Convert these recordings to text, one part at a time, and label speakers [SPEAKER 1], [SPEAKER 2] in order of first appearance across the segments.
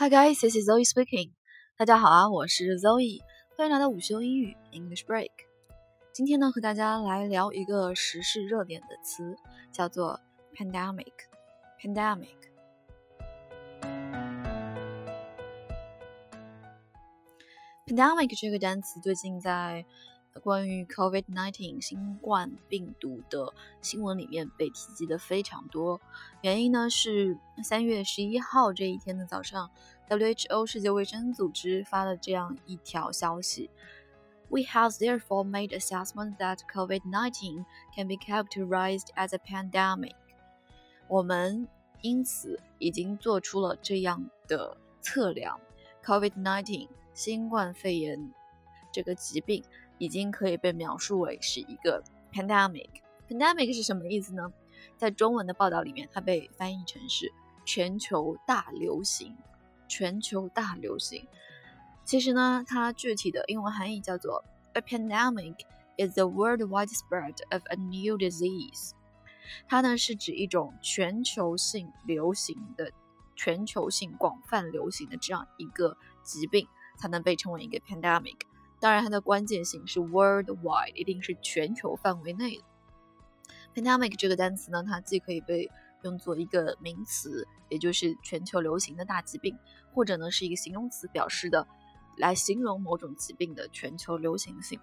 [SPEAKER 1] Hi guys, this is Zoe speaking. 大家好啊，我是 Zoe，欢迎来到午休英语 English Break。今天呢，和大家来聊一个时事热点的词，叫做 pandemic。pandemic。pandemic 这个单词最近在关于 COVID-19 新冠病毒的新闻里面被提及的非常多，原因呢是三月十一号这一天的早上，WHO 世界卫生组织发了这样一条消息：We have therefore made assessment that COVID-19 can be characterized as a pandemic。我们因此已经做出了这样的测量，COVID-19 新冠肺炎这个疾病。已经可以被描述为是一个 pandemic。pandemic 是什么意思呢？在中文的报道里面，它被翻译成是全球大流行。全球大流行，其实呢，它具体的英文含义叫做 a pandemic is the worldwide spread of a new disease。它呢是指一种全球性流行的、全球性广泛流行的这样一个疾病，才能被称为一个 pandemic。当然，它的关键性是 worldwide，一定是全球范围内的。pandemic 这个单词呢，它既可以被用作一个名词，也就是全球流行的大疾病，或者呢是一个形容词，表示的来形容某种疾病的全球流行性。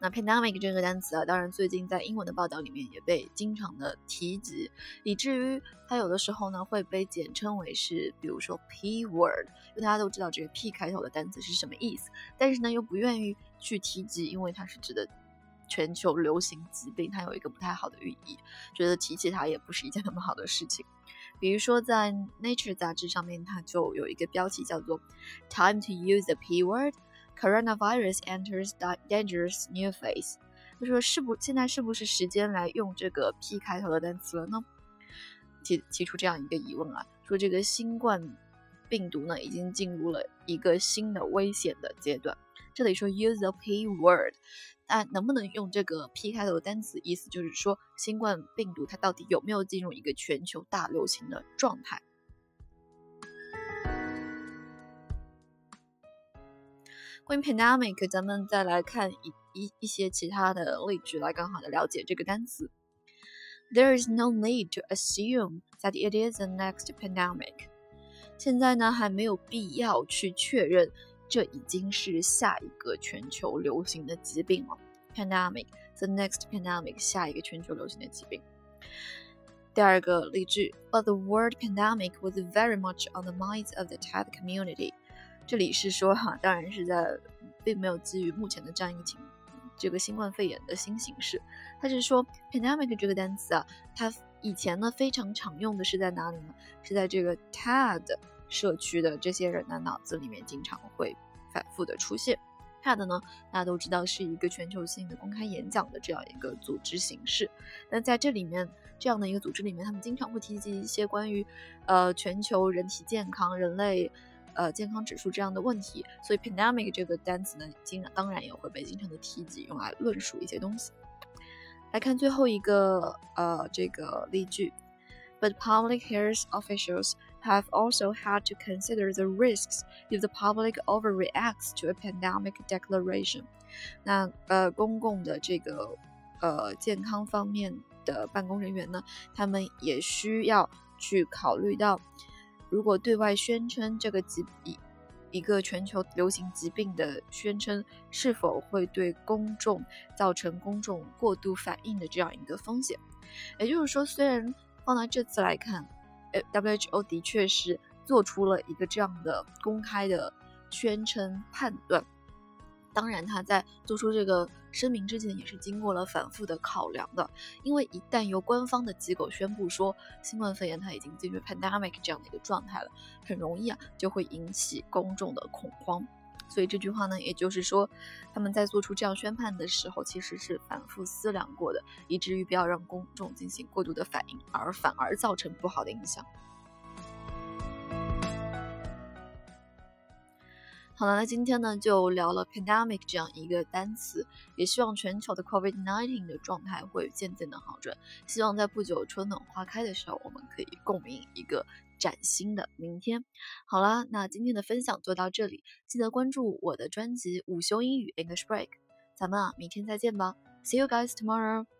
[SPEAKER 1] 那 pandemic 这个单词啊，当然最近在英文的报道里面也被经常的提及，以至于它有的时候呢会被简称为是，比如说 P word，因为大家都知道这个 P 开头的单词是什么意思，但是呢又不愿意去提及，因为它是指的全球流行疾病，它有一个不太好的寓意，觉得提起它也不是一件那么好的事情。比如说在 Nature 杂志上面，它就有一个标题叫做 Time to use the P word。Coronavirus enters dangerous new phase。他说：“是不，现在是不是时间来用这个 P 开头的单词了呢？”提提出这样一个疑问啊，说这个新冠病毒呢，已经进入了一个新的危险的阶段。这里说 use the P word，但能不能用这个 P 开头的单词？意思就是说，新冠病毒它到底有没有进入一个全球大流行的状态？关于 pandemic，咱们再来看一一一些其他的例句，来更好的了解这个单词。There is no need to assume that it is the next pandemic。现在呢，还没有必要去确认这已经是下一个全球流行的疾病了。Pandemic，the next pandemic，下一个全球流行的疾病。第二个例句，But the word pandemic was very much on the minds of the tech community。 这里是说哈，当然是在，并没有基于目前的这样一个情，这个新冠肺炎的新形势。它是说 pandemic 这个单词啊，它以前呢非常常用的是在哪里呢？是在这个 TED 社区的这些人的脑子里面经常会反复的出现。TED 呢，大家都知道是一个全球性的公开演讲的这样一个组织形式。那在这里面，这样的一个组织里面，他们经常会提及一些关于呃全球人体健康、人类。呃，健康指数这样的问题，所以 pandemic 这个单词呢，经常当然也会被经常的提及，用来论述一些东西。来看最后一个呃这个例句，But public health officials have also had to consider the risks if the public overreacts to a pandemic declaration。那呃公共的这个呃健康方面的办公人员呢，他们也需要去考虑到。如果对外宣称这个疾一一个全球流行疾病的宣称，是否会对公众造成公众过度反应的这样一个风险？也就是说，虽然放到这次来看，呃，WHO 的确是做出了一个这样的公开的宣称判断。当然，他在做出这个声明之前也是经过了反复的考量的，因为一旦由官方的机构宣布说新冠肺炎它已经进入 pandemic 这样的一个状态了，很容易啊就会引起公众的恐慌。所以这句话呢，也就是说他们在做出这样宣判的时候，其实是反复思量过的，以至于不要让公众进行过度的反应，而反而造成不好的影响。好了，那今天呢就聊了 pandemic 这样一个单词，也希望全球的 COVID-19 的状态会渐渐的好转。希望在不久春暖花开的时候，我们可以共鸣一个崭新的明天。好了，那今天的分享就到这里，记得关注我的专辑午休英语 English Break，咱们啊明天再见吧，See you guys tomorrow。